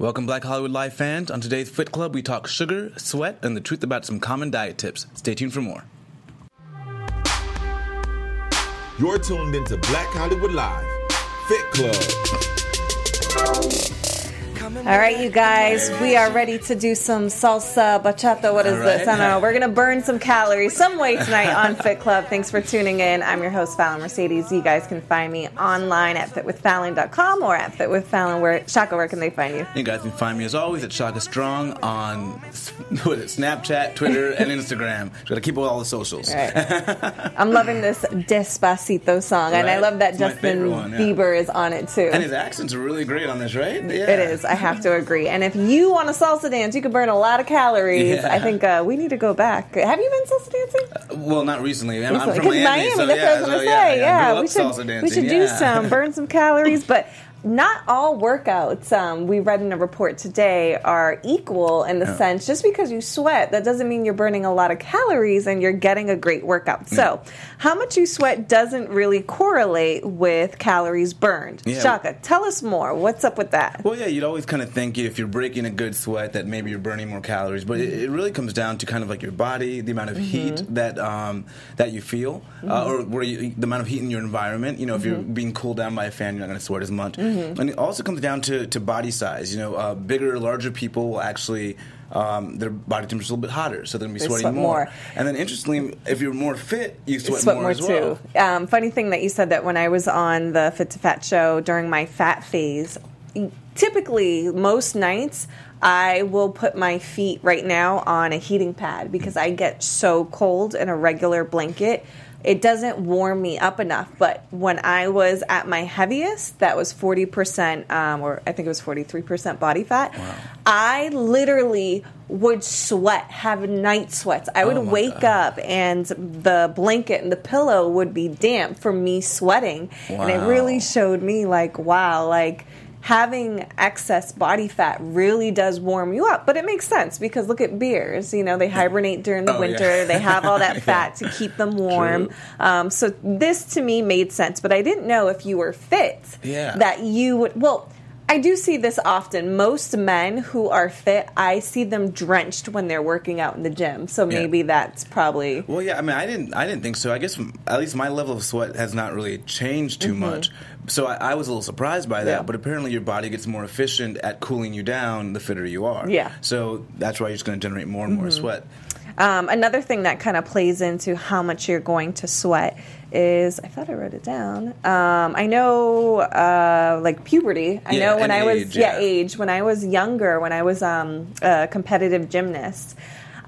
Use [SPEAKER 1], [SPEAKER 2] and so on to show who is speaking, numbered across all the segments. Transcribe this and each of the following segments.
[SPEAKER 1] Welcome, Black Hollywood Live fans. On today's Fit Club, we talk sugar, sweat, and the truth about some common diet tips. Stay tuned for more.
[SPEAKER 2] You're tuned into Black Hollywood Live, Fit Club.
[SPEAKER 3] All right, you guys, we are ready to do some salsa, bachata. What is
[SPEAKER 1] All
[SPEAKER 3] this? I don't know. We're going to burn some calories some way tonight on Fit Club. Thanks for tuning in. I'm your host, Fallon Mercedes. You guys can find me online at fitwithfallon.com or at fitwithfallon. Where, Shaka, where can they find you?
[SPEAKER 1] You guys can find me as always at Shaka Strong on what is it, Snapchat, Twitter, and Instagram. Got to keep up with all the socials.
[SPEAKER 3] All right. I'm loving this Despacito song, and I love that
[SPEAKER 1] It's
[SPEAKER 3] Justin
[SPEAKER 1] one, yeah.
[SPEAKER 3] Bieber is on it too.
[SPEAKER 1] And his accents are really great on this, right? Yeah.
[SPEAKER 3] It is. I have to agree. And if you want to salsa dance, you can burn a lot of calories.
[SPEAKER 1] Yeah.
[SPEAKER 3] I think uh, we need to go back. Have you been salsa dancing?
[SPEAKER 1] Well, not recently. I'm, I'm from
[SPEAKER 3] 'Cause
[SPEAKER 1] Miami, so
[SPEAKER 3] that's
[SPEAKER 1] yeah,
[SPEAKER 3] what I was
[SPEAKER 1] so
[SPEAKER 3] gonna
[SPEAKER 1] yeah,
[SPEAKER 3] say.
[SPEAKER 1] yeah,
[SPEAKER 3] we should
[SPEAKER 1] salsa
[SPEAKER 3] we
[SPEAKER 1] dancing,
[SPEAKER 3] should do some burn some calories, but not all workouts. Um, we read in a report today are equal in the sense just because you sweat, that doesn't mean you're burning a lot of calories and you're getting a great workout. So, how much you sweat doesn't really correlate with calories burned.
[SPEAKER 1] Yeah.
[SPEAKER 3] Shaka, tell us more. What's up with that?
[SPEAKER 1] Well, yeah, you'd always kind of think if you're breaking a good sweat that maybe you're burning more calories, but it, it really comes down to kind of like your body, the amount of heat that um, that you feel, uh, or where you, the amount of heat in your environment. You know, if you're being cooled down by a fan, you're not going to sweat as much. And it also comes down to, to body size. You know, uh, bigger, larger people will actually. Um, their body temperature is a little bit hotter, so they're going to be
[SPEAKER 3] They
[SPEAKER 1] sweating
[SPEAKER 3] sweat
[SPEAKER 1] more.
[SPEAKER 3] more.
[SPEAKER 1] And then, interestingly, if you're more fit, you sweat,
[SPEAKER 3] sweat
[SPEAKER 1] more,
[SPEAKER 3] more,
[SPEAKER 1] as well.
[SPEAKER 3] too. Um, funny thing that you said that when I was on the Fit to Fat show during my fat phase, typically most nights I will put my feet right now on a heating pad because I get so cold in a regular blanket. It doesn't warm me up enough. But when I was at my heaviest, that was 40%, um, or I think it was 43% body fat, I literally would sweat, have night sweats. I would
[SPEAKER 1] Oh
[SPEAKER 3] wake
[SPEAKER 1] God.
[SPEAKER 3] up and the blanket and the pillow would be damp from me sweating. And it really showed me, like, wow, like having excess body fat really does warm you up. But it makes sense because look at bears. You know, they hibernate during the
[SPEAKER 1] Oh,
[SPEAKER 3] winter,
[SPEAKER 1] yeah.
[SPEAKER 3] they have all that
[SPEAKER 1] Yeah.
[SPEAKER 3] fat to keep them warm. Um, so this to me made sense. But I didn't know if you were fit
[SPEAKER 1] Yeah.
[SPEAKER 3] that you would, well, I do see this often. Most men who are fit, I see them drenched when they're working out in the gym. So
[SPEAKER 1] Yeah.
[SPEAKER 3] maybe that's probably
[SPEAKER 1] Well, yeah, I mean, I didn't, I didn't think so. I guess at least my level of sweat has not really changed too much. So I, I was a little surprised by that.
[SPEAKER 3] Mm-hmm. Yeah.
[SPEAKER 1] But apparently, your body gets more efficient at cooling you down the fitter you are.
[SPEAKER 3] Yeah. Mm-hmm.
[SPEAKER 1] So that's why you're just going to generate more and more sweat.
[SPEAKER 3] Um, another thing that kind of plays into how much you're going to sweat is I thought I wrote it down. Um, I know, uh, like puberty. I
[SPEAKER 1] Yeah,
[SPEAKER 3] know when I was
[SPEAKER 1] age,
[SPEAKER 3] yeah.
[SPEAKER 1] yeah.
[SPEAKER 3] age when I was younger when I was um, a competitive gymnast.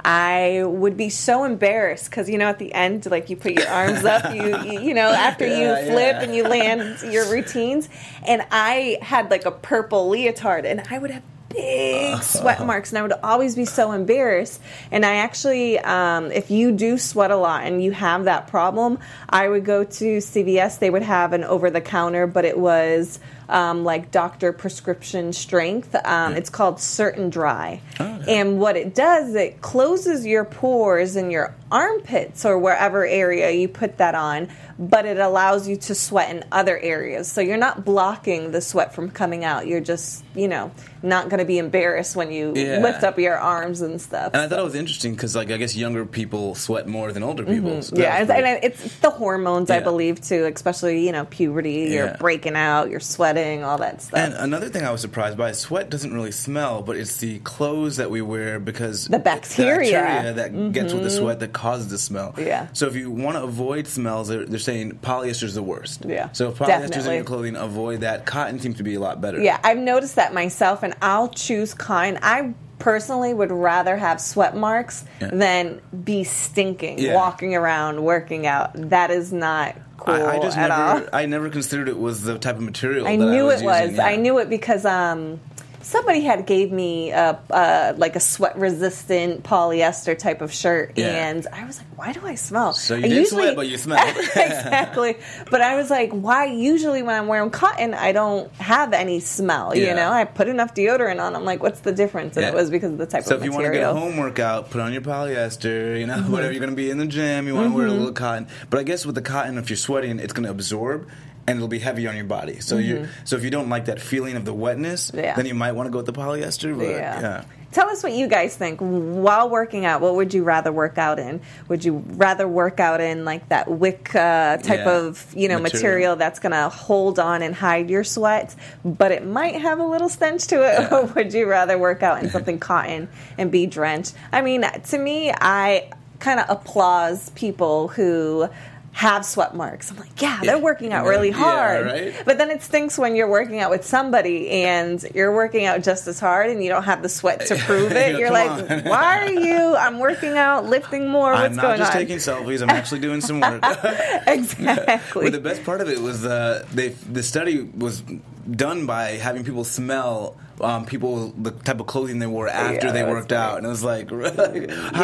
[SPEAKER 3] I would be so embarrassed because you know at the end, like you put your arms up, you you, you know after
[SPEAKER 1] Yeah,
[SPEAKER 3] you flip
[SPEAKER 1] yeah.
[SPEAKER 3] and you land your routines, and I had like a purple leotard, and I would have big sweat marks and i would always be so embarrassed. And i actually um, if you do sweat a lot and you have that problem i would go to cvs they would have an over-the-counter but it was um, like doctor prescription strength um, it's called Certain Dri and what it does it closes your pores in your armpits or wherever area you put that on but it allows you to sweat in other areas so you're not blocking the sweat from coming out you're just you know not going to be embarrassed when you
[SPEAKER 1] Yeah.
[SPEAKER 3] lift up your arms and stuff.
[SPEAKER 1] And I thought it was interesting because, like, I guess younger people sweat more than older people.
[SPEAKER 3] Mm-hmm. yeah, it's,
[SPEAKER 1] pretty-
[SPEAKER 3] and it's the hormones, I believe, too. Especially you know puberty. You're breaking out. You're sweating. All that stuff.
[SPEAKER 1] And another thing I was surprised by, sweat doesn't really smell, but it's the clothes that we wear because
[SPEAKER 3] The bacteria.
[SPEAKER 1] bacteria that gets with the mm-hmm. sweat that causes the smell.
[SPEAKER 3] Yeah.
[SPEAKER 1] So if you want to avoid smells, they're, they're saying polyester is the worst.
[SPEAKER 3] Yeah,
[SPEAKER 1] So if polyester's in your clothing, avoid that. Cotton seems to be a lot better.
[SPEAKER 3] Yeah, I've noticed that myself, and I'll choose cotton. I personally would rather have sweat marks
[SPEAKER 1] Yeah.
[SPEAKER 3] than be stinking,
[SPEAKER 1] Yeah.
[SPEAKER 3] walking around, working out. That is not cool
[SPEAKER 1] I, I just
[SPEAKER 3] at all.
[SPEAKER 1] never, I never considered it was the type of material.
[SPEAKER 3] I
[SPEAKER 1] that
[SPEAKER 3] knew
[SPEAKER 1] I was
[SPEAKER 3] it was.
[SPEAKER 1] using, yeah.
[SPEAKER 3] I knew it because um, somebody had gave me a, a like a sweat resistant polyester type of shirt,
[SPEAKER 1] Yeah.
[SPEAKER 3] and I was like, "Why do I smell?"
[SPEAKER 1] So you
[SPEAKER 3] I
[SPEAKER 1] did sweat, but you smelled.
[SPEAKER 3] exactly. But I was like, "Why?" Usually, when I'm wearing cotton, I don't have any smell. You know, I put enough deodorant on. I'm like, "What's the difference?" And
[SPEAKER 1] Yeah.
[SPEAKER 3] it was because of the type of So
[SPEAKER 1] if you want to get a home workout, put on your polyester. You know,
[SPEAKER 3] Mm-hmm.
[SPEAKER 1] whatever you're going to be in the gym, you want to wear a little cotton. But I guess with the cotton, if you're sweating, it's going to absorb, and it'll be heavy on your body. So you so if you don't like that feeling of the wetness,
[SPEAKER 3] Mm-hmm. Yeah.
[SPEAKER 1] then you might want to go with the polyester. But
[SPEAKER 3] Yeah.
[SPEAKER 1] yeah.
[SPEAKER 3] Tell us what you guys think. While working out, what would you rather work out in? Would you rather work out in like that wick uh, type
[SPEAKER 1] Yeah.
[SPEAKER 3] of you know material,
[SPEAKER 1] Material.
[SPEAKER 3] that's going to hold on and hide your sweat, but it might have a little stench to it? Or would you rather work out in something cotton and be drenched? I mean, to me, I kind of applause people who have sweat marks. I'm like, yeah, they're working out really
[SPEAKER 1] Yeah,
[SPEAKER 3] hard.
[SPEAKER 1] right?
[SPEAKER 3] But then it stinks when you're working out with somebody and you're working out just as hard and you don't have the sweat to prove it. You're like,
[SPEAKER 1] on.
[SPEAKER 3] why are you? I'm working out, lifting more. What's
[SPEAKER 1] I'm not
[SPEAKER 3] going
[SPEAKER 1] just
[SPEAKER 3] on?
[SPEAKER 1] taking selfies. I'm actually doing some work.
[SPEAKER 3] exactly.
[SPEAKER 1] But the best part of it was uh, they the study was done by having people smell um, people the type of clothing they wore after
[SPEAKER 3] Yeah,
[SPEAKER 1] they worked out, and it was like, how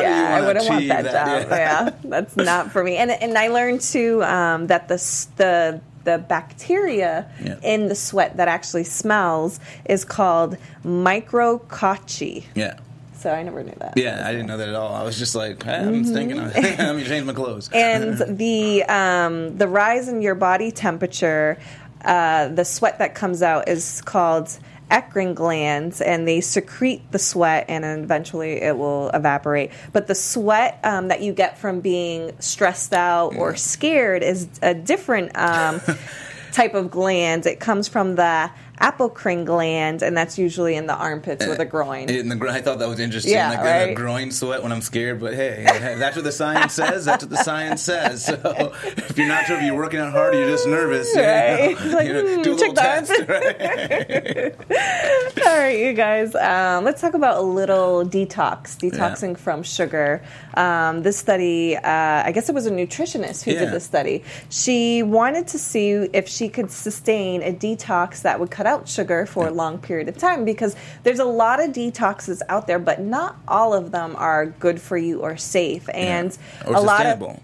[SPEAKER 3] yeah, I
[SPEAKER 1] do you
[SPEAKER 3] wouldn't
[SPEAKER 1] want to
[SPEAKER 3] that, job. Yeah. that's not for me. And and I learned too um, that the the the bacteria
[SPEAKER 1] Yeah.
[SPEAKER 3] in the sweat that actually smells is called micrococci.
[SPEAKER 1] Yeah.
[SPEAKER 3] So I never knew that.
[SPEAKER 1] Yeah, I didn't know that at all. I was just like, hey, I'm
[SPEAKER 3] Mm-hmm.
[SPEAKER 1] thinking, let me change my clothes.
[SPEAKER 3] and the um, the rise in your body temperature, uh, the sweat that comes out is called eccrine glands, and they secrete the sweat, and eventually it will evaporate. But the sweat um, that you get from being stressed out or scared is a different um, type of gland. It comes from the apocrine gland, and that's usually in the armpits or the groin.
[SPEAKER 1] In the, I thought that was interesting,
[SPEAKER 3] Yeah,
[SPEAKER 1] like
[SPEAKER 3] right?
[SPEAKER 1] the groin sweat when I'm scared. But hey, that's what the science says. That's what the science says. So if you're not sure if you're working out hard or you're just nervous, you know,
[SPEAKER 3] Right. Like,
[SPEAKER 1] you know,
[SPEAKER 3] hmm,
[SPEAKER 1] do a little test. Right?
[SPEAKER 3] All right, you guys. Um, let's talk about a little detox, detoxing from sugar. Um, this study, uh, I guess it was a nutritionist who
[SPEAKER 1] Yeah.
[SPEAKER 3] did this study. She wanted to see if she could sustain a detox that would cut out sugar for a long period of time because there's a lot of detoxes out there, but not all of them are good for you or safe. And
[SPEAKER 1] or
[SPEAKER 3] a lot of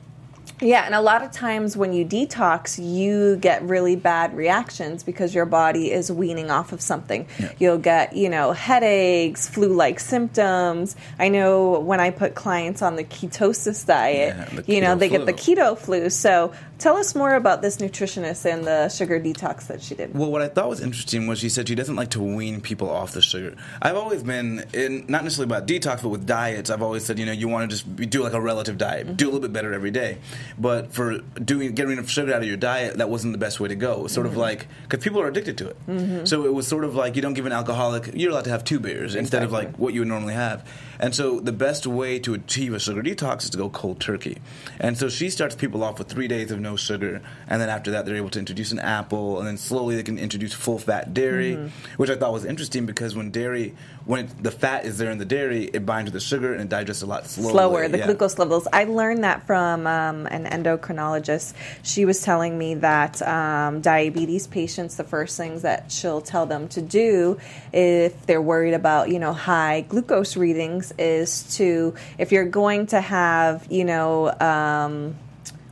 [SPEAKER 3] yeah, and a lot of times when you detox, you get really bad reactions because your body is weaning off of something. You'll get, you know, headaches, flu like symptoms. I know when I put clients on the ketosis diet,
[SPEAKER 1] Yeah, the
[SPEAKER 3] you know, they get the keto flu. So tell us more about this nutritionist and the sugar detox that she did.
[SPEAKER 1] Well, what I thought was interesting was she said she doesn't like to wean people off the sugar. I've always been, in, not necessarily about detox, but with diets, I've always said, you know, you want to just do like a relative diet, do a little bit better every day. But for doing getting rid of sugar out of your diet, that wasn't the best way to go. It was sort of mm-hmm. like, because people are addicted to it. Mm-hmm. So it was sort of like you don't give an alcoholic, you're allowed to have two beers instead of like what you would normally have. And so the best way to achieve a sugar detox is to go cold turkey. And so she starts people off with three days of no sugar, and then after that they're able to introduce an apple, and then slowly they can introduce full fat dairy, which I thought was interesting because when dairy, when it, the fat is there in the dairy, it binds with the sugar and it digests a lot slower.
[SPEAKER 3] slower the
[SPEAKER 1] Yeah.
[SPEAKER 3] glucose levels i learned that from um, an endocrinologist she was telling me that um, diabetes patients the first things that she'll tell them to do if they're worried about you know high glucose readings is to if you're going to have you know um,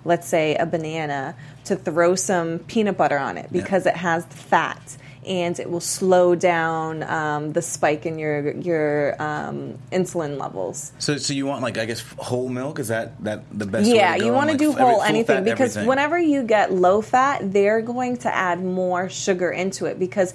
[SPEAKER 3] let's say a banana to throw some peanut butter on it because it has the fat and it will slow down um, the spike in your your um, insulin levels.
[SPEAKER 1] So, so you want like I guess whole milk? Is that that the best? way
[SPEAKER 3] Yeah, you want to
[SPEAKER 1] Like,
[SPEAKER 3] do
[SPEAKER 1] every-
[SPEAKER 3] whole
[SPEAKER 1] full
[SPEAKER 3] anything
[SPEAKER 1] fat
[SPEAKER 3] because
[SPEAKER 1] everything?
[SPEAKER 3] whenever you get low fat, they're going to add more sugar into it because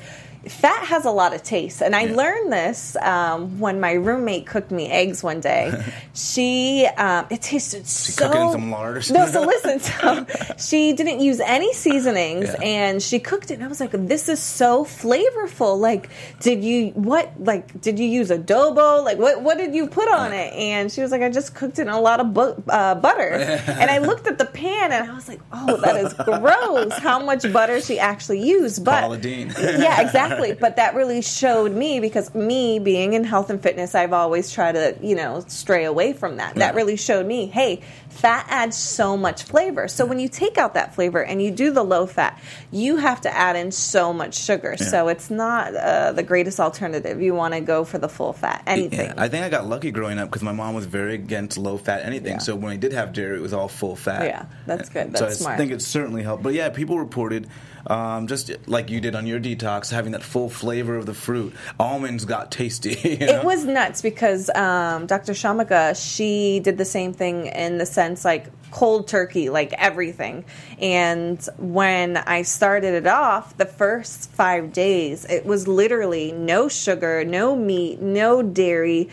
[SPEAKER 3] fat has a lot of taste. And I
[SPEAKER 1] Yeah.
[SPEAKER 3] learned this um, when my roommate cooked me eggs one day. she um, it tasted so
[SPEAKER 1] it in some lard or
[SPEAKER 3] no. So listen, so she didn't use any seasonings
[SPEAKER 1] Yeah.
[SPEAKER 3] and she cooked it. And I was like, this is so flavorful. Like, did you what? Like, did you use adobo? Like, what what did you put on it? And she was like, I just cooked it in a lot of bu- uh, butter. and I looked at the pan and I was like, oh, that is gross. How much butter she actually used? But
[SPEAKER 1] Paula Deen.
[SPEAKER 3] yeah, exactly. But that really showed me because me being in health and fitness, I've always tried to, you know, stray away from that. That really showed me, hey, fat adds so much flavor. So when you take out that flavor and you do the low fat, you have to add in so much sugar. So it's not uh, the greatest alternative. You want to go for the full fat, anything.
[SPEAKER 1] Yeah, I think I got lucky growing up because my mom was very against low fat anything.
[SPEAKER 3] Yeah.
[SPEAKER 1] So when I did have dairy, it was all full fat.
[SPEAKER 3] Yeah, that's good.
[SPEAKER 1] so
[SPEAKER 3] That's
[SPEAKER 1] I
[SPEAKER 3] smart.
[SPEAKER 1] think it certainly helped. But yeah, people reported um, just like you did on your detox, having that full flavor of the fruit. Almonds got tasty. You know?
[SPEAKER 3] It was nuts because um, Dr. Shamika, she did the same thing in the sense like cold turkey, like everything. And when I started it off, the first five days, it was literally no sugar, no meat, no dairy,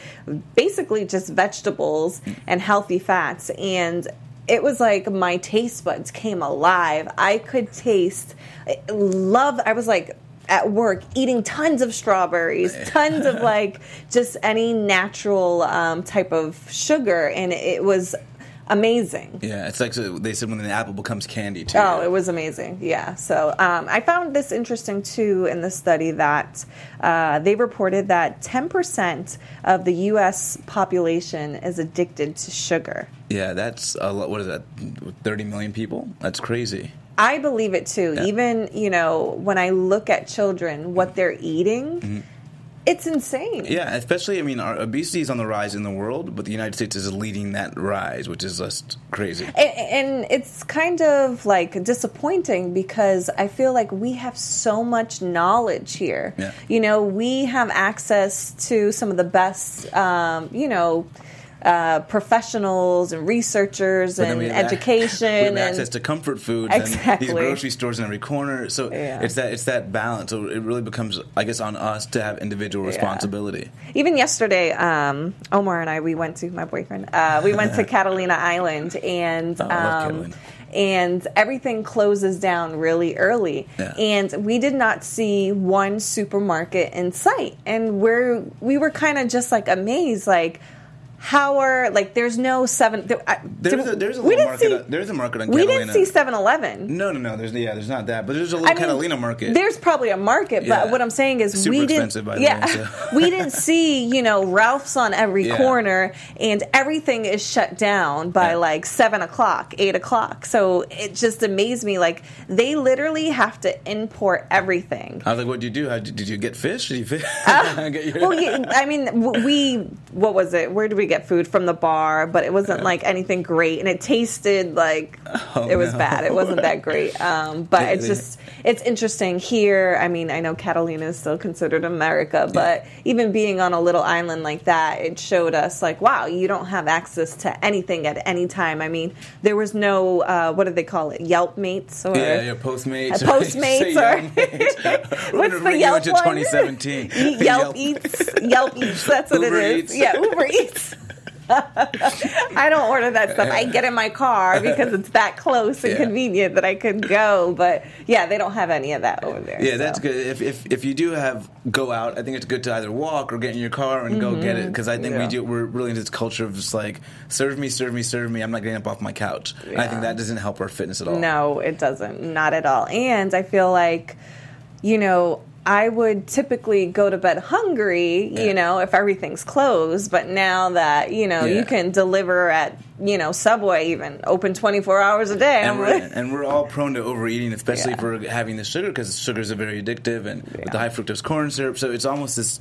[SPEAKER 3] basically just vegetables and healthy fats. And it was like my taste buds came alive. I could taste, love, I was like, at work eating tons of strawberries, tons of like just any natural um, type of sugar, and it was amazing.
[SPEAKER 1] Yeah, it's like so they said when the apple becomes candy too.
[SPEAKER 3] Oh, it was amazing. Yeah. So um, I found this interesting too in the study that uh, they reported that 10% of the U.S. population is addicted to sugar.
[SPEAKER 1] Yeah, that's a lot. What is that? Thirty million people? That's crazy.
[SPEAKER 3] I believe it too.
[SPEAKER 1] Yeah.
[SPEAKER 3] Even, you know, when I look at children, what they're eating, it's insane.
[SPEAKER 1] Yeah, especially I mean, our obesity is on the rise in the world, but the United States is leading that rise, which is just crazy.
[SPEAKER 3] And, and it's kind of like disappointing because I feel like we have so much knowledge here.
[SPEAKER 1] Yeah.
[SPEAKER 3] You know, we have access to some of the best, um, you know, uh, professionals and researchers
[SPEAKER 1] But
[SPEAKER 3] and
[SPEAKER 1] we have ac-
[SPEAKER 3] education and
[SPEAKER 1] access to comfort foods and
[SPEAKER 3] Exactly.
[SPEAKER 1] these grocery stores in every corner. So
[SPEAKER 3] Yeah.
[SPEAKER 1] it's that it's that balance. So it really becomes, I guess, on us to have individual responsibility.
[SPEAKER 3] even yesterday, um, Omar and I, we went to my boyfriend. Uh, we went to Catalina Island, and
[SPEAKER 1] Oh,
[SPEAKER 3] um, and everything closes down really early.
[SPEAKER 1] Yeah.
[SPEAKER 3] And we did not see one supermarket in sight, and we're we were kind of just like amazed, like. How are like? There's no seven. There, I,
[SPEAKER 1] There's
[SPEAKER 3] did-
[SPEAKER 1] a, there's a little market.
[SPEAKER 3] see-
[SPEAKER 1] on- there's a market on
[SPEAKER 3] we
[SPEAKER 1] Catalina.
[SPEAKER 3] didn't see 7-Eleven.
[SPEAKER 1] No, no, no. There's yeah. There's not that, but there's a little Catalina market.
[SPEAKER 3] There's probably a market,
[SPEAKER 1] Yeah.
[SPEAKER 3] but what I'm saying is
[SPEAKER 1] Super
[SPEAKER 3] we didn't.
[SPEAKER 1] expensive, by the
[SPEAKER 3] yeah,
[SPEAKER 1] way, so.
[SPEAKER 3] we didn't see you know Ralph's on every
[SPEAKER 1] Yeah.
[SPEAKER 3] corner, and everything is shut down by
[SPEAKER 1] Yeah.
[SPEAKER 3] like seven o'clock, eight o'clock. So it just amazed me. Like they literally have to import everything.
[SPEAKER 1] I was like, "What did you do? How, did you get fish? Did you fish? Uh, get your-
[SPEAKER 3] Well, yeah, I mean, we what was it? Where did we get food from the bar? But it wasn't like anything great, and it tasted like
[SPEAKER 1] Oh,
[SPEAKER 3] it was
[SPEAKER 1] no.
[SPEAKER 3] bad. It wasn't that great. Um, but it's just it's interesting here. I mean, I know Catalina is still considered America, but even being on a little island like that, it showed us like, wow, you don't have access to anything at any time. I mean, there was no uh, what do they call it? Yelp mates or
[SPEAKER 1] yeah, your Postmates.
[SPEAKER 3] Uh, Postmates or-
[SPEAKER 1] Yelp.
[SPEAKER 3] What's the Yelp one?
[SPEAKER 1] 2017.
[SPEAKER 3] Yelp Eats. Yelp Eats. That's what
[SPEAKER 1] Uber
[SPEAKER 3] it is.
[SPEAKER 1] Eats.
[SPEAKER 3] Yeah, Uber Eats. I don't order that stuff. I get in my car because it's that close and
[SPEAKER 1] Yeah.
[SPEAKER 3] convenient that I could go. But yeah, they don't have any of that over there.
[SPEAKER 1] Yeah,
[SPEAKER 3] so.
[SPEAKER 1] that's good. If, if if you do have go out, I think it's good to either walk or get in your car and go get it because I think we
[SPEAKER 3] Mm-hmm.
[SPEAKER 1] Do. We're really into this culture of just like serve me, serve me, serve me. I'm not getting up off my couch. And I think that doesn't help our fitness at all.
[SPEAKER 3] No, it doesn't. Not at all. And I feel like, you know, I would typically go to bed hungry,
[SPEAKER 1] Yeah.
[SPEAKER 3] you know, if everything's closed. But now that, you know,
[SPEAKER 1] Yeah.
[SPEAKER 3] you can deliver at, you know, Subway even open 24 hours a day.
[SPEAKER 1] And we're, and we're all prone to overeating, especially
[SPEAKER 3] Yeah.
[SPEAKER 1] for having the sugar because sugars are very addictive and with the high fructose corn syrup. So it's almost this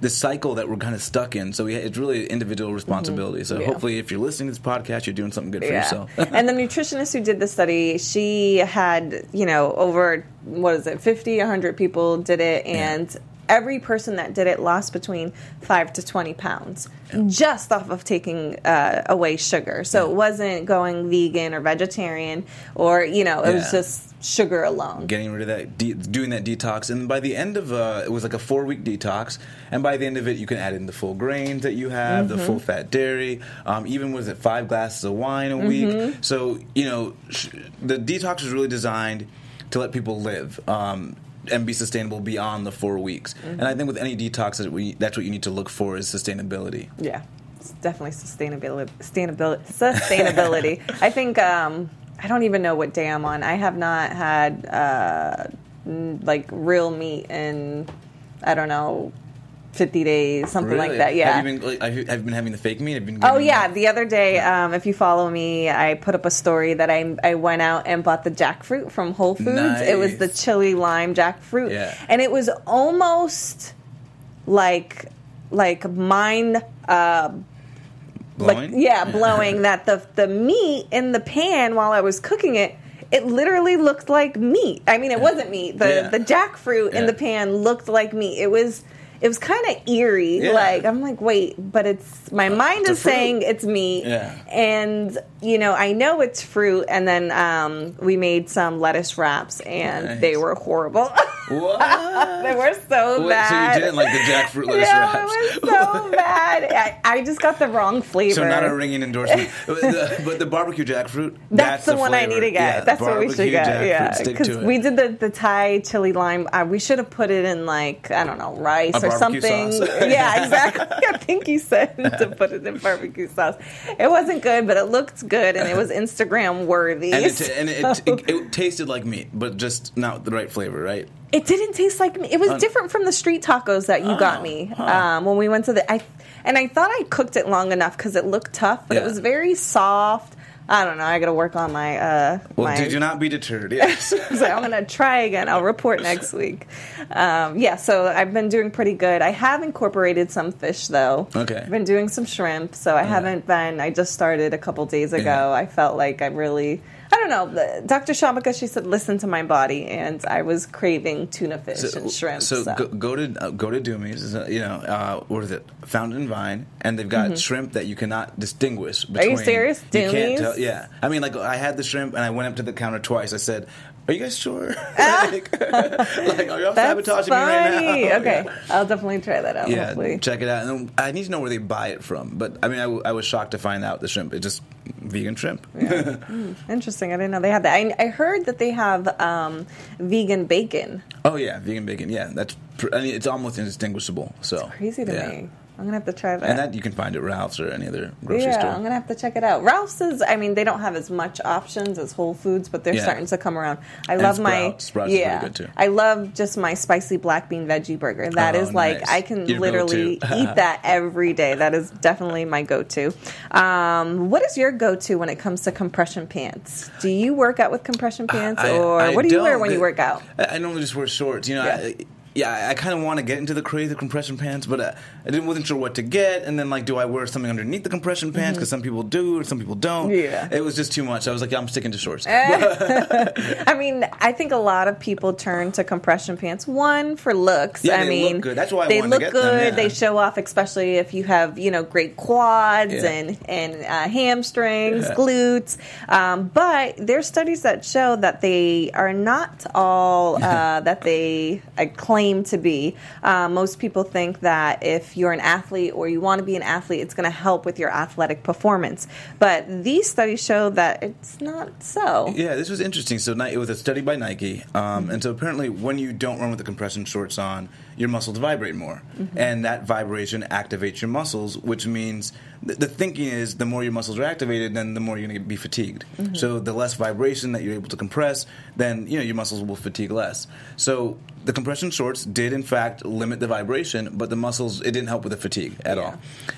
[SPEAKER 1] this cycle that we're kind of stuck in. So we, it's really individual responsibility. So
[SPEAKER 3] Mm-hmm. Yeah.
[SPEAKER 1] hopefully, if you're listening to this podcast, you're doing something good for yourself.
[SPEAKER 3] and the nutritionist who did the study, she had, you know, over, what is it, 50, 100 people did it, and every person that did it lost between 5 to 20 pounds just off of taking uh, away sugar. So it wasn't going vegan or vegetarian or, you know, it was just sugar alone.
[SPEAKER 1] getting rid of that, de- doing that detox, and by the end of uh, it was like a four week detox, and by the end of it, you can add in the full grains that you have,
[SPEAKER 3] Mm-hmm.
[SPEAKER 1] the full fat dairy, um, even was it five glasses of wine a
[SPEAKER 3] Mm-hmm.
[SPEAKER 1] week. So you know, sh- the detox is really designed to let people live. Um, and be sustainable beyond the four weeks,
[SPEAKER 3] Mm-hmm.
[SPEAKER 1] and I think with any detox, that we, that's what you need to look for is sustainability.
[SPEAKER 3] Yeah, it's definitely sustainability. Sustainability. Sustainability. I think um, I don't even know what day I'm on. I have not had uh, like real meat in I don't know. 50 days, something like that. Yeah.
[SPEAKER 1] Have you been, like, have you, have you been having the fake meat? I've been
[SPEAKER 3] Oh yeah,
[SPEAKER 1] that?
[SPEAKER 3] the other day, um, if you follow me, I put up a story that I I went out and bought the jackfruit from Whole Foods. It was the chili lime jackfruit,
[SPEAKER 1] Yeah.
[SPEAKER 3] and it was almost like like mind uh, like yeah, blowing that the the meat in the pan while I was cooking it. It literally looked like meat. I mean, it wasn't meat. The
[SPEAKER 1] Yeah.
[SPEAKER 3] the jackfruit in the pan looked like meat. It was it was kind of eerie.
[SPEAKER 1] Yeah.
[SPEAKER 3] Like I'm like, wait, but it's my mind
[SPEAKER 1] it's
[SPEAKER 3] is saying it's meat,
[SPEAKER 1] Yeah.
[SPEAKER 3] and you know I know it's fruit. And then um, we made some lettuce wraps, and
[SPEAKER 1] Nice.
[SPEAKER 3] they were horrible.
[SPEAKER 1] What?
[SPEAKER 3] they were so
[SPEAKER 1] Wait,
[SPEAKER 3] bad.
[SPEAKER 1] so you didn't like the jackfruit lettuce
[SPEAKER 3] yeah,
[SPEAKER 1] wraps?
[SPEAKER 3] it was so bad. I, I just got the wrong flavor.
[SPEAKER 1] So not a ringing endorsement, but, the, but the barbecue jackfruit.
[SPEAKER 3] That's, the, one I need to get.
[SPEAKER 1] Yeah,
[SPEAKER 3] That's what we should get. Yeah, because we did the, the Thai chili lime. Uh, we should have put it in like I don't know rice
[SPEAKER 1] A
[SPEAKER 3] or
[SPEAKER 1] barbecue
[SPEAKER 3] something. yeah, exactly. I think you said to put it in barbecue sauce. It wasn't good, but it looked good and it was Instagram worthy.
[SPEAKER 1] and, it, and it,
[SPEAKER 3] So-
[SPEAKER 1] it, it tasted like meat, but just not the right flavor, right?
[SPEAKER 3] It didn't taste like me. It was different from the street tacos that you got
[SPEAKER 1] Oh,
[SPEAKER 3] me
[SPEAKER 1] huh.
[SPEAKER 3] um, when we went to the. I and I thought I cooked it long enough because it looked tough, but it was very soft. I don't know. I got to work on my. Uh,
[SPEAKER 1] Well,
[SPEAKER 3] my,
[SPEAKER 1] do, do not be deterred. Yes.
[SPEAKER 3] so I'm gonna try again. I'll report next week. Um, yeah, so I've been doing pretty good. I have incorporated some fish though.
[SPEAKER 1] Okay.
[SPEAKER 3] I've been doing some shrimp, so I haven't been. I just started a couple days ago.
[SPEAKER 1] Yeah.
[SPEAKER 3] I felt like I really. I don't know. Dr. Shamika, she said, listen to my body, and I was craving tuna fish and shrimp.
[SPEAKER 1] So,
[SPEAKER 3] So,
[SPEAKER 1] Go, go to uh, go to Doomie's. uh, You know, uh, what is it? Fountain Vine, and they've got shrimp that you cannot distinguish. Between.
[SPEAKER 3] Mm-hmm. you serious?
[SPEAKER 1] You can't tell. Yeah, I mean, like I had the shrimp, and I went up to the counter twice. I said. Are you guys sure? like, like, are y'all
[SPEAKER 3] that's
[SPEAKER 1] sabotaging me right
[SPEAKER 3] funny.
[SPEAKER 1] now?
[SPEAKER 3] Okay,
[SPEAKER 1] Yeah.
[SPEAKER 3] I'll definitely try that out.
[SPEAKER 1] Yeah,
[SPEAKER 3] hopefully.
[SPEAKER 1] check it out. And I need to know where they buy it from. But I mean, I, w- I was shocked to find out the shrimp. It's just vegan shrimp.
[SPEAKER 3] Interesting. I didn't know they had that. I, I heard that they have um, vegan bacon.
[SPEAKER 1] oh yeah, vegan bacon. Yeah, that's. Pr- I mean, it's almost indistinguishable. So
[SPEAKER 3] Crazy to
[SPEAKER 1] yeah.
[SPEAKER 3] me. I'm gonna have to try that.
[SPEAKER 1] And that you can find at Ralph's or any other grocery
[SPEAKER 3] yeah,
[SPEAKER 1] store.
[SPEAKER 3] I'm gonna have to check it out. Ralph's is, I mean, they don't have as much options as Whole Foods, but they're
[SPEAKER 1] Yeah.
[SPEAKER 3] starting to come around. I
[SPEAKER 1] And
[SPEAKER 3] love my,
[SPEAKER 1] Sprouts. Sprouts is
[SPEAKER 3] yeah,
[SPEAKER 1] good, too.
[SPEAKER 3] I love just my spicy black bean veggie burger. That
[SPEAKER 1] Oh,
[SPEAKER 3] is like
[SPEAKER 1] nice.
[SPEAKER 3] I can
[SPEAKER 1] Your
[SPEAKER 3] literally eat that every day. That is definitely my go-to. Um, what is your go-to when it comes to compression pants? Do you work out with compression pants,
[SPEAKER 1] I-
[SPEAKER 3] or
[SPEAKER 1] I
[SPEAKER 3] what do you wear when you work out?
[SPEAKER 1] I, I normally just wear shorts. You know,
[SPEAKER 3] Yeah.
[SPEAKER 1] Yeah, I, I kind of want to get into the craze of compression pants, but uh, I didn't wasn't sure what to get. And then like, do I wear something underneath the compression pants? Because some people do, or some people don't.
[SPEAKER 3] Mm-hmm. Yeah.
[SPEAKER 1] it was just too much. I was like, yeah, I'm sticking to shorts.
[SPEAKER 3] I mean, I think a lot of people turn to compression pants. One for looks.
[SPEAKER 1] Yeah,
[SPEAKER 3] I
[SPEAKER 1] they look
[SPEAKER 3] mean,
[SPEAKER 1] good. That's why I
[SPEAKER 3] they
[SPEAKER 1] to
[SPEAKER 3] look good.
[SPEAKER 1] them, yeah.
[SPEAKER 3] They show off, especially if you have you know great quads
[SPEAKER 1] Yeah.
[SPEAKER 3] and and uh, hamstrings, glutes. Um, but there's studies that show that they are not all uh, that they uh, claim to be. Uh, most people think that if you're an athlete or you want to be an athlete, it's going to help with your athletic performance. But these studies show that it's not so.
[SPEAKER 1] Yeah, this was interesting. So it was a study by Nike, um, and so apparently, when you don't run with the compression shorts on, your muscles vibrate more, and that vibration activates your muscles, which means th- the thinking is the more your muscles are activated, then the more you're going to be fatigued. So the less vibration that you're able to compress, then you know your muscles will fatigue less. So the compression shorts did in fact limit the vibration, but the muscles it didn't help with the fatigue at all.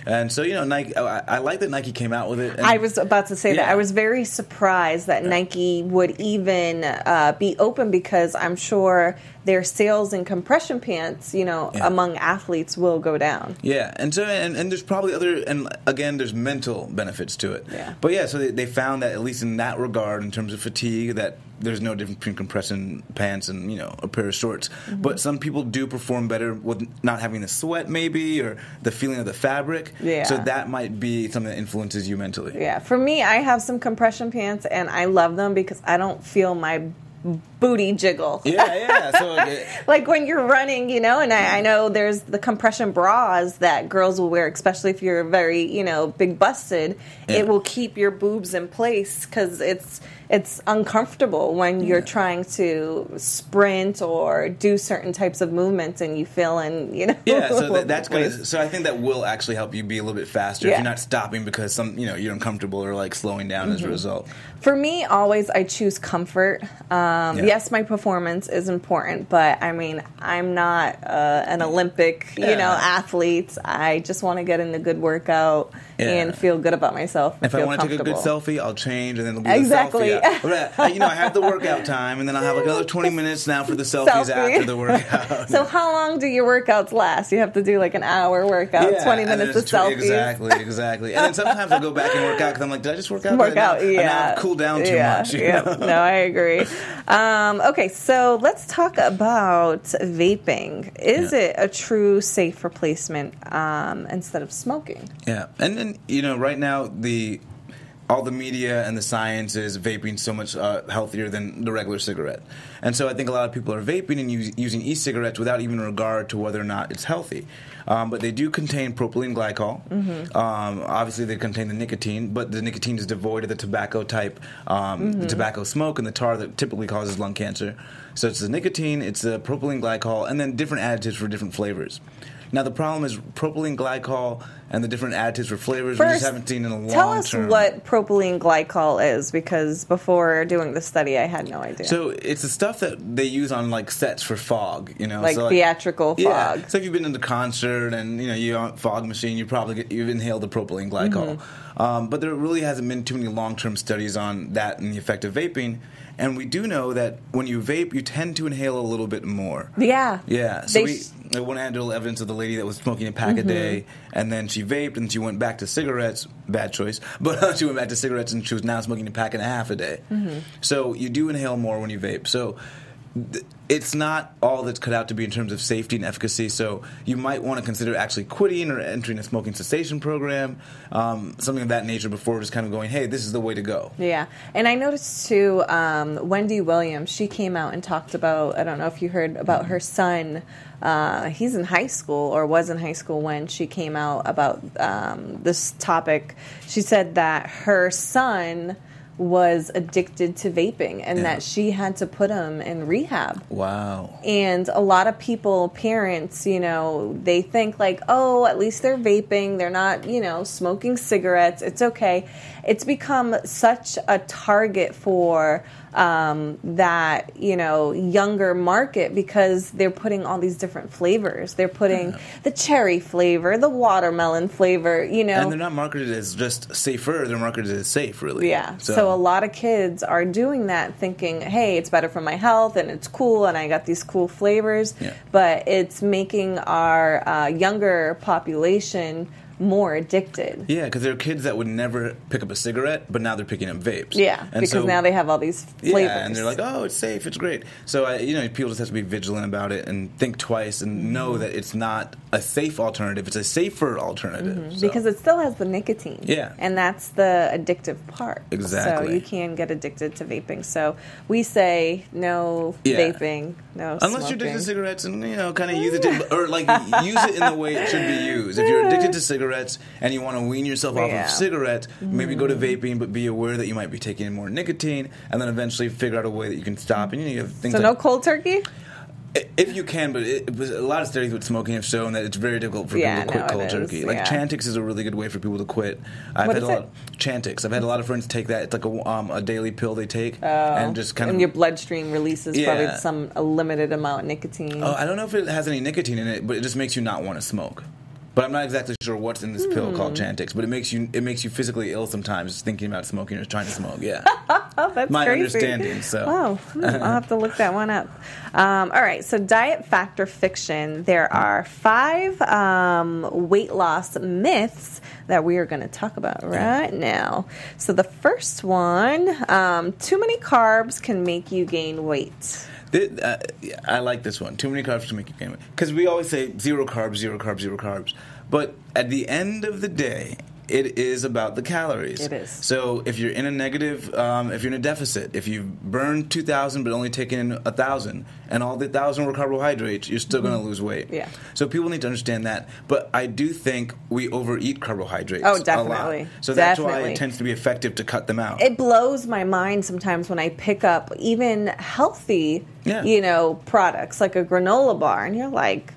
[SPEAKER 1] And so you know, Nike, I, I like that Nike came out with it. and-
[SPEAKER 3] I was about to say that. I was very surprised that Nike would even uh, be open because I'm sure their sales in compression pants, you know,
[SPEAKER 1] Yeah.
[SPEAKER 3] among athletes will go down.
[SPEAKER 1] Yeah, and so and, and there's probably other and again there's mental benefits to it.
[SPEAKER 3] Yeah.
[SPEAKER 1] But yeah, so they, they found that at least in that regard, in terms of fatigue, that there's no difference between compression pants and you know a pair of shorts.
[SPEAKER 3] Mm-hmm.
[SPEAKER 1] But some people do perform better with not having the sweat, maybe, or the feeling of the fabric.
[SPEAKER 3] Yeah.
[SPEAKER 1] So that might be something that influences you mentally.
[SPEAKER 3] Yeah, for me, I have some compression pants and I love them because I don't feel my booty jiggle.
[SPEAKER 1] Yeah, yeah. So it-
[SPEAKER 3] like when you're running, you know, and I, I know there's the compression bras that girls will wear, especially if you're very, you know, big busted.
[SPEAKER 1] Yeah.
[SPEAKER 3] It will keep your boobs in place because it's it's uncomfortable when you're trying to sprint or do certain types of movements and you feel in, you know.
[SPEAKER 1] Yeah, so that, that's
[SPEAKER 3] place.
[SPEAKER 1] gonna. So I think that will actually help you be a little bit faster if you're not stopping because some, you know, you're uncomfortable or like slowing down
[SPEAKER 3] Mm-hmm.
[SPEAKER 1] as a result.
[SPEAKER 3] For me, always I choose comfort. Um,
[SPEAKER 1] Yeah.
[SPEAKER 3] Yes, my performance is important, but I mean, I'm not uh, an Olympic, you know, athlete. I just want to get in a good workout
[SPEAKER 1] Yeah.
[SPEAKER 3] and feel good about myself.
[SPEAKER 1] If I want to take a good selfie, I'll change, and then it'll be
[SPEAKER 3] Exactly.
[SPEAKER 1] the selfie. But, you know, I have the workout time, and then I'll have like another 20 minutes now for the selfies
[SPEAKER 3] Selfie.
[SPEAKER 1] after the workout.
[SPEAKER 3] So, how long do your workouts last? You have to do like an hour workout,
[SPEAKER 1] Yeah,
[SPEAKER 3] 20 minutes of
[SPEAKER 1] tw-
[SPEAKER 3] selfies.
[SPEAKER 1] Exactly, exactly. And then sometimes I'll go back and work out because I'm like, did I just work out?
[SPEAKER 3] Work out,
[SPEAKER 1] and
[SPEAKER 3] yeah.
[SPEAKER 1] now I've cooled down too
[SPEAKER 3] yeah,
[SPEAKER 1] much.
[SPEAKER 3] yeah.
[SPEAKER 1] know?
[SPEAKER 3] No, I agree. Um, okay, so let's talk about vaping. Is
[SPEAKER 1] Yeah.
[SPEAKER 3] it a true safe replacement um, instead of smoking?
[SPEAKER 1] Yeah, and you know, right now the all the media and the science is vaping so much uh, healthier than the regular cigarette, and so I think a lot of people are vaping and use, using e-cigarettes without even regard to whether or not it's healthy. Um, but they do contain propylene glycol. Um, obviously, they contain the nicotine, but the nicotine is devoid of the tobacco type, um, the tobacco smoke, and the tar that typically causes lung cancer. So it's the nicotine, it's the propylene glycol, and then different additives for different flavors. Now the problem is propylene glycol and the different additives for flavors we just haven't seen in a long time.
[SPEAKER 3] Tell us
[SPEAKER 1] term.
[SPEAKER 3] what propylene glycol is, because before doing the study, I had no idea.
[SPEAKER 1] So it's the stuff that they use on like sets for fog, you know,
[SPEAKER 3] like
[SPEAKER 1] so,
[SPEAKER 3] theatrical
[SPEAKER 1] Yeah.
[SPEAKER 3] fog.
[SPEAKER 1] So if you've been in the concert and you know you're on a fog machine, you probably get, you've inhaled the propylene glycol.
[SPEAKER 3] Mm-hmm.
[SPEAKER 1] Um, but there really hasn't been too many long-term studies on that and the effect of vaping. And we do know that when you vape, you tend to inhale a little bit more.
[SPEAKER 3] Yeah.
[SPEAKER 1] Yeah. So
[SPEAKER 3] They
[SPEAKER 1] we
[SPEAKER 3] sh-
[SPEAKER 1] one anecdotal evidence of the lady that was smoking a pack a day, and then she vaped, and she went back to cigarettes. Bad choice, but uh, she went back to cigarettes, and she was now smoking a pack and a half a day. Mm-hmm. So you do inhale more when you vape. So it's not all that's cut out to be in terms of safety and efficacy. So you might want to consider actually quitting or entering a smoking cessation program, um, something of that nature, before just kind of going, "Hey, this is the way to go."
[SPEAKER 3] Yeah, and I noticed too. Um, Wendy Williams, she came out and talked about. I don't know if you heard about her son. Uh, he's in high school or was in high school when she came out about um, this topic. She said that her son was addicted to vaping and
[SPEAKER 1] Yeah.
[SPEAKER 3] that she had to put him in rehab.
[SPEAKER 1] Wow.
[SPEAKER 3] And a lot of people, parents, you know, they think like, oh, at least they're vaping. They're not, you know, smoking cigarettes. It's okay. It's become such a target for um, that, you know, younger market because they're putting all these different flavors. They're putting the cherry flavor, the watermelon flavor, you know.
[SPEAKER 1] And they're not marketed as just safer; they're marketed as safe, really.
[SPEAKER 3] Yeah. So. a lot of kids are doing that thinking, hey, it's better for my health and it's cool and I got these cool flavors.
[SPEAKER 1] Yeah.
[SPEAKER 3] But it's making our uh, younger population more addicted.
[SPEAKER 1] Yeah, because there are kids that would never pick up a cigarette, but now they're picking up vapes.
[SPEAKER 3] Yeah,
[SPEAKER 1] And
[SPEAKER 3] because
[SPEAKER 1] so-
[SPEAKER 3] now they have all these flavors.
[SPEAKER 1] Yeah, and they're like, oh, it's safe, it's great. So, I, you know, people just have to be vigilant about it and think twice and mm-hmm. know that it's not a safe alternative; it's a safer alternative. Mm-hmm. So-
[SPEAKER 3] because it still has the nicotine.
[SPEAKER 1] Yeah.
[SPEAKER 3] And that's the addictive part.
[SPEAKER 1] Exactly.
[SPEAKER 3] So you can get addicted to vaping. So we say no
[SPEAKER 1] Yeah.
[SPEAKER 3] vaping, no
[SPEAKER 1] Unless you're addicted to cigarettes and you know, kind of use it to, or like use it in the way it should be used. If you're addicted to cigarettes and you want to wean yourself off
[SPEAKER 3] Yeah.
[SPEAKER 1] of cigarettes, maybe go to vaping, but be aware that you might be taking in more nicotine, and then eventually figure out a way that you can stop. And you know, you have things
[SPEAKER 3] So
[SPEAKER 1] like
[SPEAKER 3] no cold turkey?
[SPEAKER 1] If you can, but it, a lot of studies with smoking have shown that it's very difficult for
[SPEAKER 3] Yeah,
[SPEAKER 1] people to quit cold turkey. Like
[SPEAKER 3] yeah.
[SPEAKER 1] Chantix is a really good way for people to quit. I've
[SPEAKER 3] What
[SPEAKER 1] had
[SPEAKER 3] is
[SPEAKER 1] a lot
[SPEAKER 3] it?
[SPEAKER 1] Chantix. I've had a lot of friends take that. It's like a, um, a daily pill they take and just kind
[SPEAKER 3] and
[SPEAKER 1] of.
[SPEAKER 3] your bloodstream releases
[SPEAKER 1] Yeah.
[SPEAKER 3] probably some a limited amount of nicotine.
[SPEAKER 1] oh, I don't know if it has any nicotine in it, but it just makes you not want to smoke. But I'm not exactly sure what's in this pill called
[SPEAKER 3] Hmm.
[SPEAKER 1] Chantix. But it makes you it makes you physically ill sometimes just thinking about smoking or trying to smoke. Yeah,
[SPEAKER 3] oh, that's
[SPEAKER 1] my
[SPEAKER 3] crazy.
[SPEAKER 1] understanding. So
[SPEAKER 3] Wow, hmm, I'll have to look that one up. Um, all right, so diet factor fiction. There are five um, weight loss myths that we are going to talk about right now. So the first one: um, too many carbs can make you gain weight.
[SPEAKER 1] Uh, I like this one. Too many carbs to make you gain weight. Because we always say zero carbs, zero carbs, zero carbs. But at the end of the day, it is about the calories.
[SPEAKER 3] It is.
[SPEAKER 1] So if you're in a negative, um, if you're in a deficit, if you burn 2,000 but only taken in 1,000, and all the 1,000 were carbohydrates, you're still going to lose weight.
[SPEAKER 3] Yeah.
[SPEAKER 1] So people need to understand that. But I do think we overeat carbohydrates.
[SPEAKER 3] Oh, definitely.
[SPEAKER 1] So that's why it tends to be effective to cut them out.
[SPEAKER 3] it blows my mind sometimes when I pick up even healthy,
[SPEAKER 1] Yeah.
[SPEAKER 3] you know, products like a granola bar, and you're like,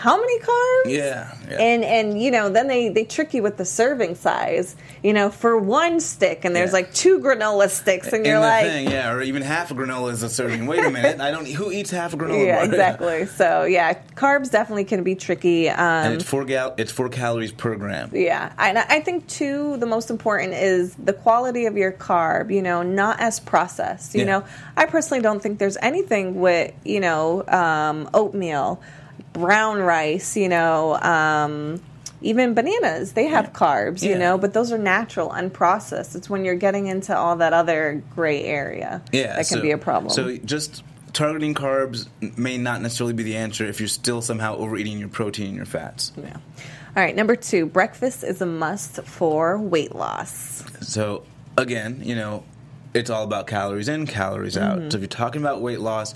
[SPEAKER 3] how many carbs?
[SPEAKER 1] yeah. yeah.
[SPEAKER 3] And and you know, then they they trick you with the serving size. You know, for one stick, and there's
[SPEAKER 1] Yeah.
[SPEAKER 3] like two granola sticks, and you're
[SPEAKER 1] the
[SPEAKER 3] like,
[SPEAKER 1] thing, yeah, or even half a granola is a serving. Wait a minute, I don't. Who eats half a granola
[SPEAKER 3] yeah,
[SPEAKER 1] bar?
[SPEAKER 3] exactly. So yeah, carbs definitely can be tricky. Um,
[SPEAKER 1] and it's four gal- It's four calories per gram.
[SPEAKER 3] Yeah, and I I think too the most important is the quality of your carb. You know, not as processed. You
[SPEAKER 1] Yeah.
[SPEAKER 3] know, I personally don't think there's anything with you know um, oatmeal, brown rice. You know. Um, even bananas, they have carbs, you
[SPEAKER 1] Yeah.
[SPEAKER 3] know, but those are natural, unprocessed. It's when you're getting into all that other gray area
[SPEAKER 1] Yeah,
[SPEAKER 3] that can
[SPEAKER 1] so-
[SPEAKER 3] be a problem.
[SPEAKER 1] So just targeting carbs may not necessarily be the answer if you're still somehow overeating your protein and your fats.
[SPEAKER 3] yeah. All right, number two, breakfast is a must for weight loss.
[SPEAKER 1] So again, you know, it's all about calories in, calories out.
[SPEAKER 3] Mm-hmm.
[SPEAKER 1] So if you're talking about weight loss,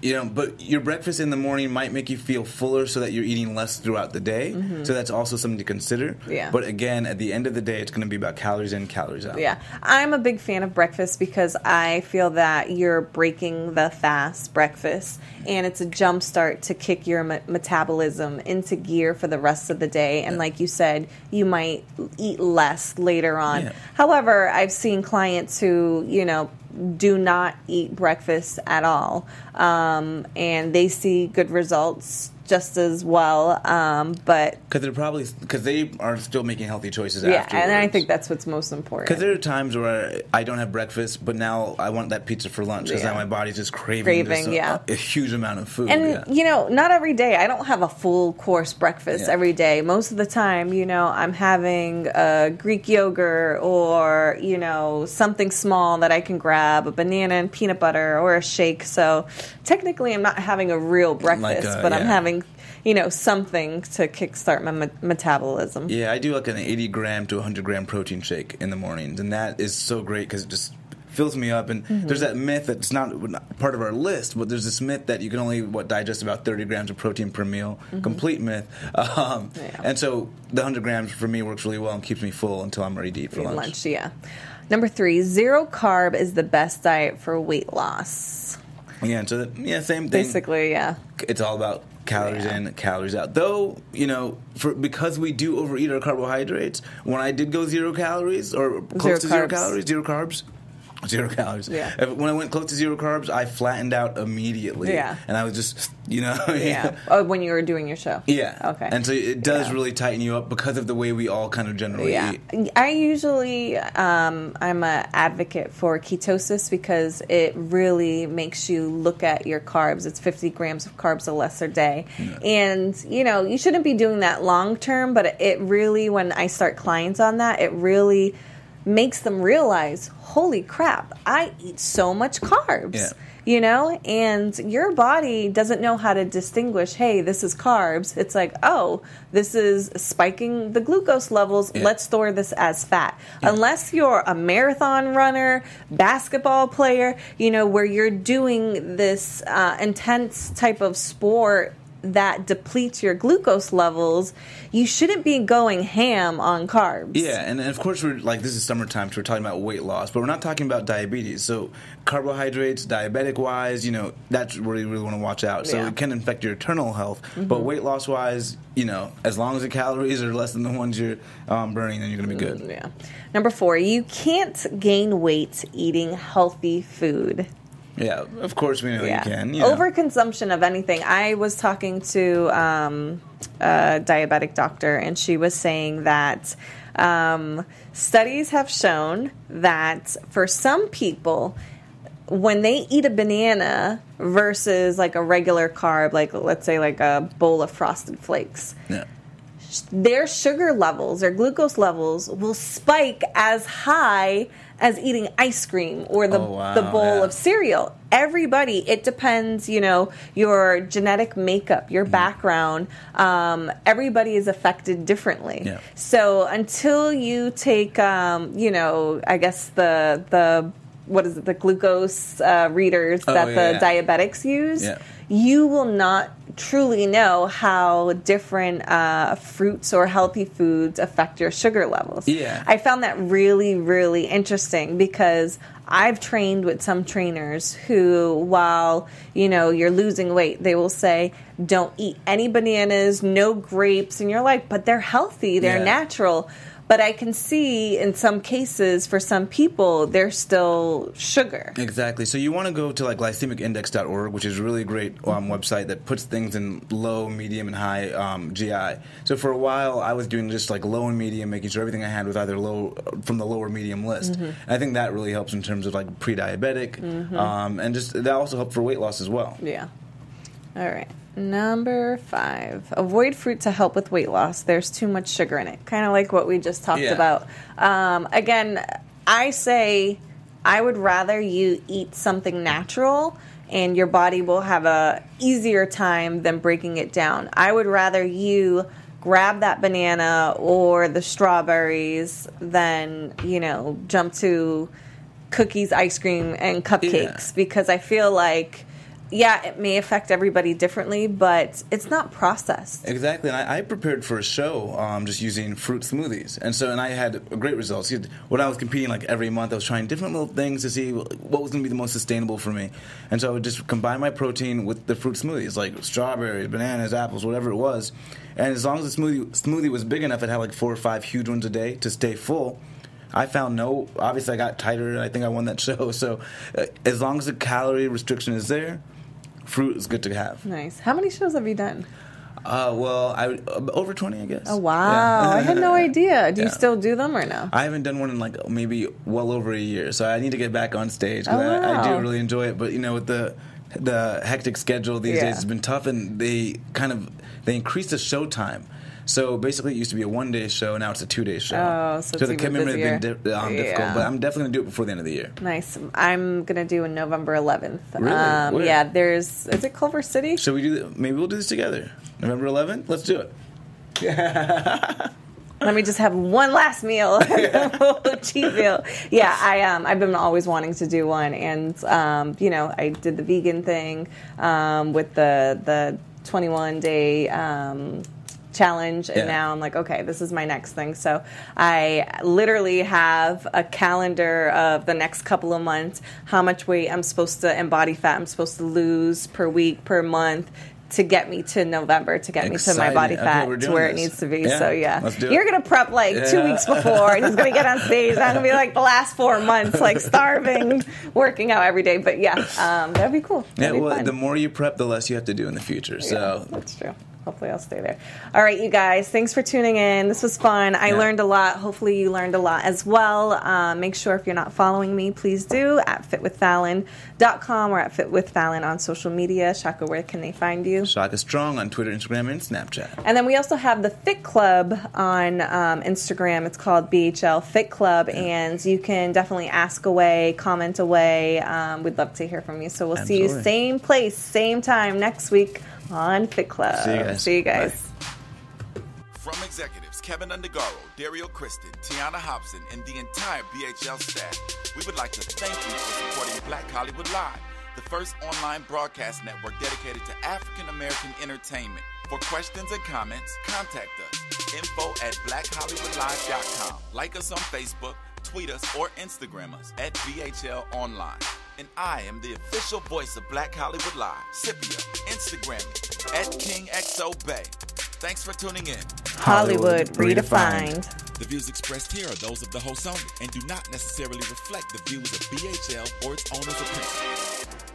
[SPEAKER 1] you know, but your breakfast in the morning might make you feel fuller so that you're eating less throughout the day. So that's also something to consider.
[SPEAKER 3] Mm-hmm. Yeah.
[SPEAKER 1] But again, at the end of the day, it's going to be about calories in, calories out.
[SPEAKER 3] Yeah, I'm a big fan of breakfast because I feel that you're breaking the fast breakfast and it's a jump start to kick your me- metabolism into gear for the rest of the day. And like you said, you might eat less later on.
[SPEAKER 1] Yeah.
[SPEAKER 3] However, I've seen clients who, you know, do not eat breakfast at all. Um, and they see good results just as well. Um, but
[SPEAKER 1] Because they're probably because they are still making healthy choices.
[SPEAKER 3] yeah,
[SPEAKER 1] afterwards.
[SPEAKER 3] and I think that's what's most important.
[SPEAKER 1] Because there are times where I don't have breakfast, but now I want that pizza for lunch because
[SPEAKER 3] Yeah.
[SPEAKER 1] now my body's just craving,
[SPEAKER 3] Craving,
[SPEAKER 1] this, uh,
[SPEAKER 3] yeah.
[SPEAKER 1] a, huge amount of food.
[SPEAKER 3] And
[SPEAKER 1] yeah.
[SPEAKER 3] you know, not every day. I don't have a full course breakfast
[SPEAKER 1] Yeah.
[SPEAKER 3] every day. Most of the time, you know, I'm having a Greek yogurt or you know something small that I can grab, a banana and peanut butter or a shake. So technically, I'm not having a real breakfast,
[SPEAKER 1] uh,
[SPEAKER 3] but I'm having you know something to kickstart my me- metabolism.
[SPEAKER 1] Yeah, I do like an 80 gram to 100 gram protein shake in the mornings, and that is so great because it just fills me up. And
[SPEAKER 3] Mm-hmm.
[SPEAKER 1] there's that myth that's not not part of our list, but there's this myth that you can only what digest about 30 grams of protein per meal. Complete myth. Um,
[SPEAKER 3] Mm-hmm. Yeah.
[SPEAKER 1] And so the 100 grams for me works really well and keeps me full until I'm ready to eat for lunch.
[SPEAKER 3] lunch, yeah. Number three, zero carb is the best diet for weight loss.
[SPEAKER 1] Yeah, and so that, yeah, same thing.
[SPEAKER 3] Basically, yeah.
[SPEAKER 1] it's all about calories
[SPEAKER 3] Yeah.
[SPEAKER 1] in, calories out. Though you know, for because we do overeat our carbohydrates. When I did go zero calories or close to zero calories, zero carbs. Zero calories.
[SPEAKER 3] Yeah.
[SPEAKER 1] When I went close to zero carbs, I flattened out immediately.
[SPEAKER 3] Yeah.
[SPEAKER 1] And I was just, you know.
[SPEAKER 3] Yeah. oh, when you were doing your show.
[SPEAKER 1] Yeah.
[SPEAKER 3] Okay.
[SPEAKER 1] And so it does
[SPEAKER 3] Yeah.
[SPEAKER 1] really tighten you up because of the way we all kind of generally
[SPEAKER 3] Yeah,
[SPEAKER 1] eat.
[SPEAKER 3] I usually um, I'm a advocate for ketosis because it really makes you look at your carbs. It's 50 grams of carbs a lesser day, and you know you shouldn't be doing that long term. But it really, when I start clients on that, it really makes them realize, holy crap, I eat so much carbs.
[SPEAKER 1] Yeah.
[SPEAKER 3] You know, and your body doesn't know how to distinguish, hey, this is carbs. It's like, oh, this is spiking the glucose levels.
[SPEAKER 1] Yeah.
[SPEAKER 3] Let's store this as fat. Unless you're a marathon runner, basketball player, you know, where you're doing this uh, intense type of sport that depletes your glucose levels, you shouldn't be going ham on carbs.
[SPEAKER 1] Yeah, and, and of course we're like this is summertime, so we're talking about weight loss, but we're not talking about diabetes. So carbohydrates, diabetic wise, you know, that's where you really want to watch out. So
[SPEAKER 3] Yeah. Mm-hmm.
[SPEAKER 1] it can affect your internal health, but weight loss wise, you know, as long as the calories are less than the ones you're um, burning, then you're gonna be good.
[SPEAKER 3] Yeah. Number four, you can't gain weight eating healthy food.
[SPEAKER 1] Yeah, of course we know
[SPEAKER 3] yeah.
[SPEAKER 1] you can. You know.
[SPEAKER 3] Overconsumption of anything. I was talking to um, a diabetic doctor, and she was saying that um, studies have shown that for some people, when they eat a banana versus like a regular carb, like let's say like a bowl of frosted flakes,
[SPEAKER 1] Yeah.
[SPEAKER 3] Their sugar levels, their glucose levels will spike as high as eating ice cream or the,
[SPEAKER 1] Oh, wow,
[SPEAKER 3] the bowl
[SPEAKER 1] yeah.
[SPEAKER 3] of cereal. Everybody, it depends, you know, your genetic makeup, your
[SPEAKER 1] Mm-hmm.
[SPEAKER 3] background. Um, everybody is affected differently.
[SPEAKER 1] Yeah.
[SPEAKER 3] So until you take, um, you know, I guess the the what is it, the glucose uh, readers
[SPEAKER 1] Oh,
[SPEAKER 3] that
[SPEAKER 1] yeah,
[SPEAKER 3] the diabetics use. You will not truly know how different uh, fruits or healthy foods affect your sugar levels.
[SPEAKER 1] Yeah.
[SPEAKER 3] I found that really, really interesting because I've trained with some trainers who, while you know you're losing weight, they will say, "Don't eat any bananas, no grapes," and you're like, "But they're healthy, they're
[SPEAKER 1] Yeah.
[SPEAKER 3] natural." But I can see in some cases, for some people, they're still sugar.
[SPEAKER 1] Exactly. So you want to go to like glycemicindex.org, which is a really great um, website that puts things in low, medium, and high um, GI. So for a while, I was doing just like low and medium, making sure everything I had was either low from the lower medium list.
[SPEAKER 3] Mm-hmm.
[SPEAKER 1] I think that really helps in terms of like pre-diabetic, um, and just that also helped for weight loss as well.
[SPEAKER 3] Yeah. All right. Number five. Avoid fruit to help with weight loss. There's too much sugar in it. Kind of like what we just talked
[SPEAKER 1] Yeah.
[SPEAKER 3] about. Um, again, I say I would rather you eat something natural and your body will have a easier time than breaking it down. I would rather you grab that banana or the strawberries than, you know, jump to cookies, ice cream, and cupcakes because I feel like, yeah, it may affect everybody differently, but it's not processed.
[SPEAKER 1] Exactly, and I, I prepared for a show um, just using fruit smoothies, and so and I had great results. When I was competing, like every month, I was trying different little things to see what was going to be the most sustainable for me, and so I would just combine my protein with the fruit smoothies, like strawberries, bananas, apples, whatever it was, and as long as the smoothie smoothie was big enough, it had like four or five huge ones a day to stay full. I found no. Obviously, I got tighter. and I think I won that show. So, uh, as long as the calorie restriction is there, fruit is good to have.
[SPEAKER 3] Nice. How many shows have you done?
[SPEAKER 1] Uh, well, I uh, over twenty, I guess.
[SPEAKER 3] Oh, wow. I had no idea. Do you still do them or no?
[SPEAKER 1] I haven't done one in like maybe well over a year, so I need to get back on stage
[SPEAKER 3] Oh,
[SPEAKER 1] I, I do really enjoy it. But you know, with the the hectic schedule these
[SPEAKER 3] Yeah.
[SPEAKER 1] days, it's been tough, and they kind of they increased the show time. So basically, it used to be a one day show, now it's a two day show.
[SPEAKER 3] Oh, so it's
[SPEAKER 1] the commitment has been di- um, difficult,
[SPEAKER 3] Yeah.
[SPEAKER 1] but I'm definitely gonna do it before the end of the year.
[SPEAKER 3] Nice. I'm going to do a November 11th.
[SPEAKER 1] Really?
[SPEAKER 3] Um, yeah, there's, is it Culver City?
[SPEAKER 1] So we do. th- Maybe we'll do this together. November 11th. Let's do it.
[SPEAKER 3] Let me just have one last meal, cheat meal. Yeah, I um, I've been always wanting to do one, and um, you know, I did the vegan thing um, with the the 21 day um, challenge, and
[SPEAKER 1] Yeah.
[SPEAKER 3] now I'm like, okay, this is my next thing. So I literally have a calendar of the next couple of months, how much weight I'm supposed to and body fat I'm supposed to lose per week, per month. To get me to November, to get me to my body fat
[SPEAKER 1] we're
[SPEAKER 3] to where it needs to be.
[SPEAKER 1] Yeah,
[SPEAKER 3] So yeah,
[SPEAKER 1] let's do it.
[SPEAKER 3] you're gonna prep like two weeks before, and he's gonna get on stage. I'm gonna be like the last four months, like starving, working out every day. But yeah, um, that'd be cool.
[SPEAKER 1] Yeah.
[SPEAKER 3] That'd be
[SPEAKER 1] Well,
[SPEAKER 3] fun.
[SPEAKER 1] the more you prep, the less you have to do in the future.
[SPEAKER 3] Yeah,
[SPEAKER 1] So
[SPEAKER 3] that's true. Hopefully, I'll stay there. All right, you guys, thanks for tuning in. This was fun. I
[SPEAKER 1] Yeah.
[SPEAKER 3] learned a lot. Hopefully, you learned a lot as well. Um, make sure if you're not following me, please do at fitwithfallon.com or at fitwithfallon on social media. Shaka, where can they find you?
[SPEAKER 1] Shaka Strong on Twitter, Instagram, and Snapchat.
[SPEAKER 3] And then we also have the Fit Club on um, Instagram. It's called BHL Fit Club, and you can definitely ask away, comment away. Um, we'd love to hear from you. So we'll see you same place, same time next week on Fit Club.
[SPEAKER 1] See you guys.
[SPEAKER 3] See you guys.
[SPEAKER 2] From executives Kevin Undergaro, Dario Kristen, Tiana Hobson, and the entire BHL staff, we would like to thank you for supporting Black Hollywood Live, the first online broadcast network dedicated to African American entertainment. For questions and comments, contact us. Info at blackhollywoodlive.com. Like us on Facebook, tweet us, or Instagram us at BHL Online. And I am the official voice of Black Hollywood Live. Scipio, Instagram me at KingXOBay. Thanks for tuning in.
[SPEAKER 3] Hollywood,
[SPEAKER 1] Hollywood
[SPEAKER 3] redefined.
[SPEAKER 1] redefined.
[SPEAKER 2] The views expressed here are those of the host only and do not necessarily reflect the views of BHL or its owners or principals.